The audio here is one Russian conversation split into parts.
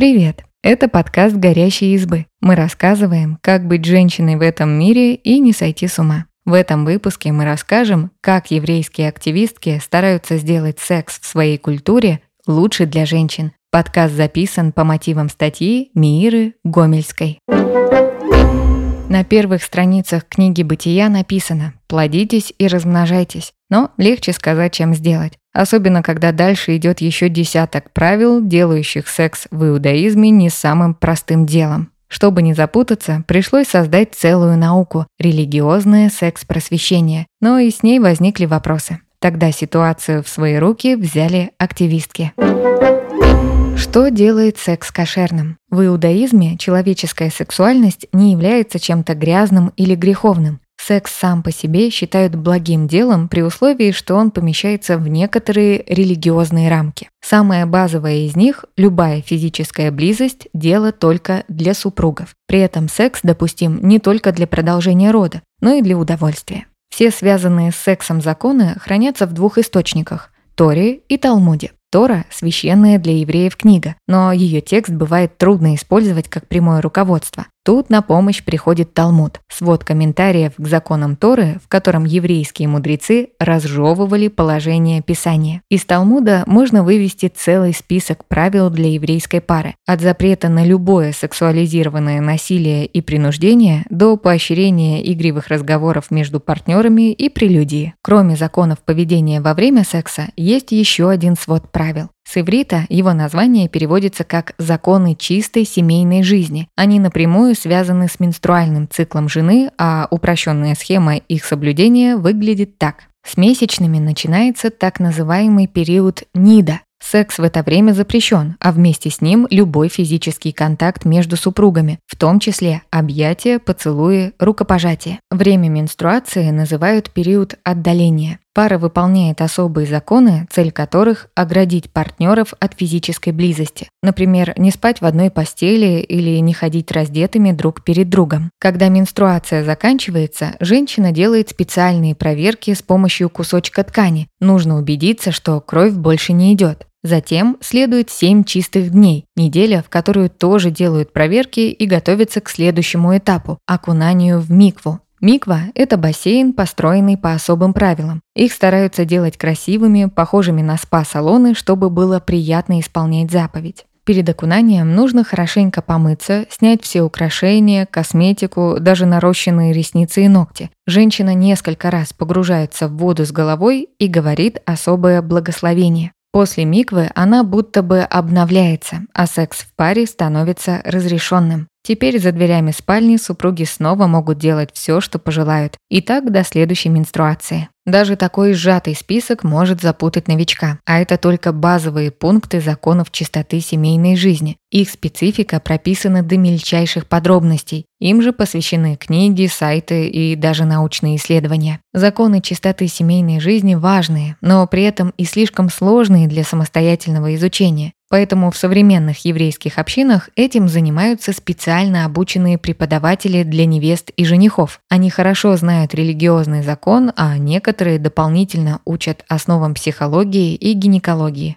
Привет! Это подкаст «Горящие избы». Мы рассказываем, как быть женщиной в этом мире и не сойти с ума. В этом выпуске мы расскажем, как еврейские активистки стараются сделать секс в своей культуре лучше для женщин. Подкаст записан по мотивам статьи Мииры Гомельской. На первых страницах книги «Бытия» написано «Плодитесь и размножайтесь», но легче сказать, чем сделать. Особенно, когда дальше идет еще десяток правил, делающих секс в иудаизме не самым простым делом. Чтобы не запутаться, пришлось создать целую науку – религиозное секс-просвещение, но и с ней возникли вопросы. Тогда ситуацию в свои руки взяли активистки. Что делает секс кошерным? В иудаизме человеческая сексуальность не является чем-то грязным или греховным. Секс сам по себе считают благим делом при условии, что он помещается в некоторые религиозные рамки. Самая базовая из них – любая физическая близость – дело только для супругов. При этом секс допустим не только для продолжения рода, но и для удовольствия. Все связанные с сексом законы хранятся в двух источниках – Торе и Талмуде. Тора – священная для евреев книга, но ее текст бывает трудно использовать как прямое руководство. Тут на помощь приходит Талмуд, свод комментариев к законам Торы, в котором еврейские мудрецы разжевывали положение Писания. Из Талмуда можно вывести целый список правил для еврейской пары, от запрета на любое сексуализированное насилие и принуждение до поощрения игривых разговоров между партнерами и прелюдии. Кроме законов поведения во время секса, есть еще один свод правил. С иврита его название переводится как «законы чистой семейной жизни». Они напрямую связаны с менструальным циклом жены, а упрощенная схема их соблюдения выглядит так. С месячными начинается так называемый период нида, Секс в это время запрещен, а вместе с ним любой физический контакт между супругами, в том числе объятия, поцелуи, рукопожатия. Время менструации называют период отдаления. Пара выполняет особые законы, цель которых – оградить партнеров от физической близости. Например, не спать в одной постели или не ходить раздетыми друг перед другом. Когда менструация заканчивается, женщина делает специальные проверки с помощью кусочка ткани. Нужно убедиться, что кровь больше не идет. Затем следует 7 чистых дней, неделя, в которую тоже делают проверки и готовятся к следующему этапу – окунанию в микву. Миква – это бассейн, построенный по особым правилам. Их стараются делать красивыми, похожими на спа-салоны, чтобы было приятно исполнять заповедь. Перед окунанием нужно хорошенько помыться, снять все украшения, косметику, даже нарощенные ресницы и ногти. Женщина несколько раз погружается в воду с головой и говорит особое благословение. После миквы она будто бы обновляется, а секс в паре становится разрешенным. Теперь за дверями спальни супруги снова могут делать все, что пожелают, и так до следующей менструации. Даже такой сжатый список может запутать новичка, а это только базовые пункты законов чистоты семейной жизни. Их специфика прописана до мельчайших подробностей. Им же посвящены книги, сайты и даже научные исследования. Законы чистоты семейной жизни важные, но при этом и слишком сложные для самостоятельного изучения. Поэтому в современных еврейских общинах этим занимаются специально обученные преподаватели для невест и женихов. Они хорошо знают религиозный закон, а некоторые дополнительно учат основам психологии и гинекологии.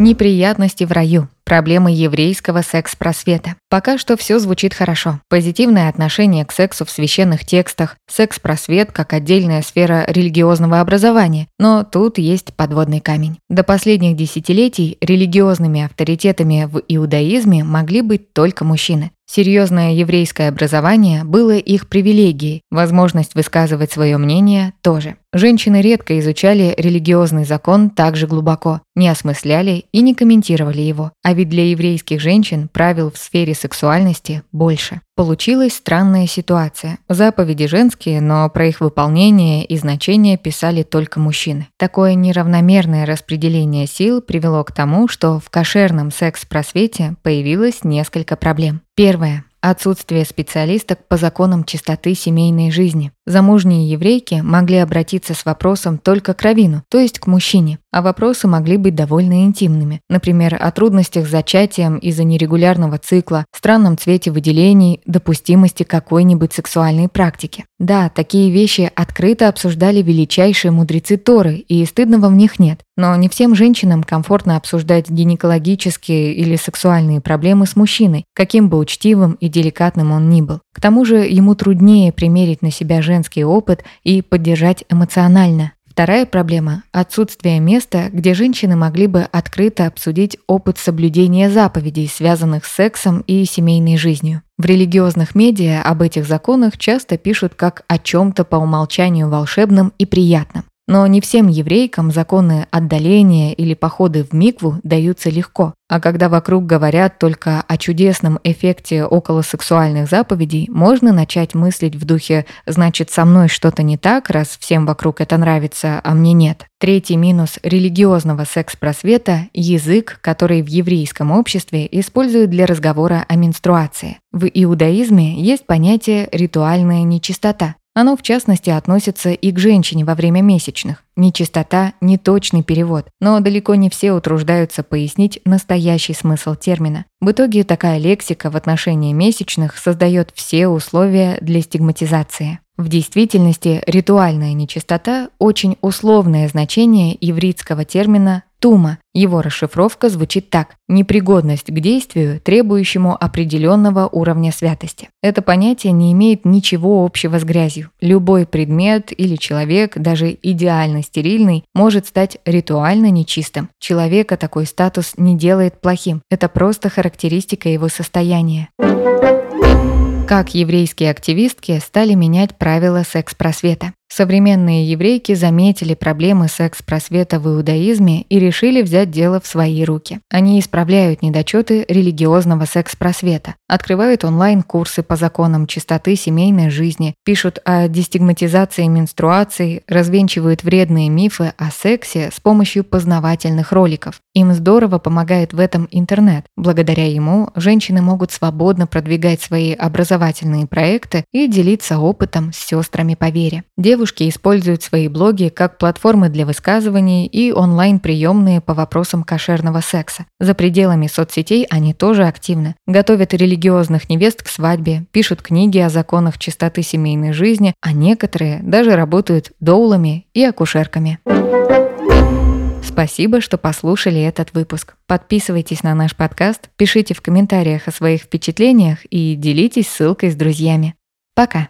Неприятности в раю. Проблемы еврейского секс-просвета. Пока что все звучит хорошо. Позитивное отношение к сексу в священных текстах, секс-просвет как отдельная сфера религиозного образования. Но тут есть подводный камень. До последних десятилетий религиозными авторитетами в иудаизме могли быть только мужчины. Серьезное еврейское образование было их привилегией, возможность высказывать свое мнение тоже. Женщины редко изучали религиозный закон так же глубоко, не осмысляли и не комментировали его. А ведь для еврейских женщин правил в сфере сексуальности больше. Получилась странная ситуация. Заповеди женские, но про их выполнение и значение писали только мужчины. Такое неравномерное распределение сил привело к тому, что в кошерном секс-просвете появилось несколько проблем. Первое. Отсутствие специалисток по законам чистоты семейной жизни. Замужние еврейки могли обратиться с вопросом только к равину, то есть к мужчине. А вопросы могли быть довольно интимными. Например, о трудностях с зачатием из-за нерегулярного цикла, странном цвете выделений, допустимости какой-нибудь сексуальной практики. Да, такие вещи открыто обсуждали величайшие мудрецы Торы, и стыдного в них нет. Но не всем женщинам комфортно обсуждать гинекологические или сексуальные проблемы с мужчиной, каким бы учтивым и деликатным он ни был. К тому же ему труднее примерить на себя женский опыт и поддержать эмоционально. Вторая проблема – отсутствие места, где женщины могли бы открыто обсудить опыт соблюдения заповедей, связанных с сексом и семейной жизнью. В религиозных медиа об этих законах часто пишут как о чем-то по умолчанию волшебном и приятном. Но не всем еврейкам законы отдаления или походы в микву даются легко. А когда вокруг говорят только о чудесном эффекте околосексуальных заповедей, можно начать мыслить в духе «значит, со мной что-то не так, раз всем вокруг это нравится, а мне нет». Третий минус религиозного секс-просвета – язык, который в еврейском обществе используют для разговора о менструации. В иудаизме есть понятие «ритуальная нечистота». Оно, в частности, относится и к женщине во время месячных. Нечистота – неточный перевод, но далеко не все утруждаются пояснить настоящий смысл термина. В итоге такая лексика в отношении месячных создает все условия для стигматизации. В действительности ритуальная нечистота – очень условное значение ивритского термина Тума. Его расшифровка звучит так – непригодность к действию, требующему определенного уровня святости. Это понятие не имеет ничего общего с грязью. Любой предмет или человек, даже идеально стерильный, может стать ритуально нечистым. Человека такой статус не делает плохим. Это просто характеристика его состояния. Как еврейские активистки стали менять правила секс-просвета. Современные еврейки заметили проблемы секс-просвета в иудаизме и решили взять дело в свои руки. Они исправляют недочеты религиозного секс-просвета, открывают онлайн-курсы по законам чистоты семейной жизни, пишут о дестигматизации менструации, развенчивают вредные мифы о сексе с помощью познавательных роликов. Им здорово помогает в этом интернет. Благодаря ему женщины могут свободно продвигать свои образовательные проекты и делиться опытом с сестрами по вере. Девушки используют свои блоги как платформы для высказываний и онлайн-приемные по вопросам кошерного секса. За пределами соцсетей они тоже активны. Готовят религиозных невест к свадьбе, пишут книги о законах чистоты семейной жизни, а некоторые даже работают доулами и акушерками. Спасибо, что послушали этот выпуск. Подписывайтесь на наш подкаст, пишите в комментариях о своих впечатлениях и делитесь ссылкой с друзьями. Пока!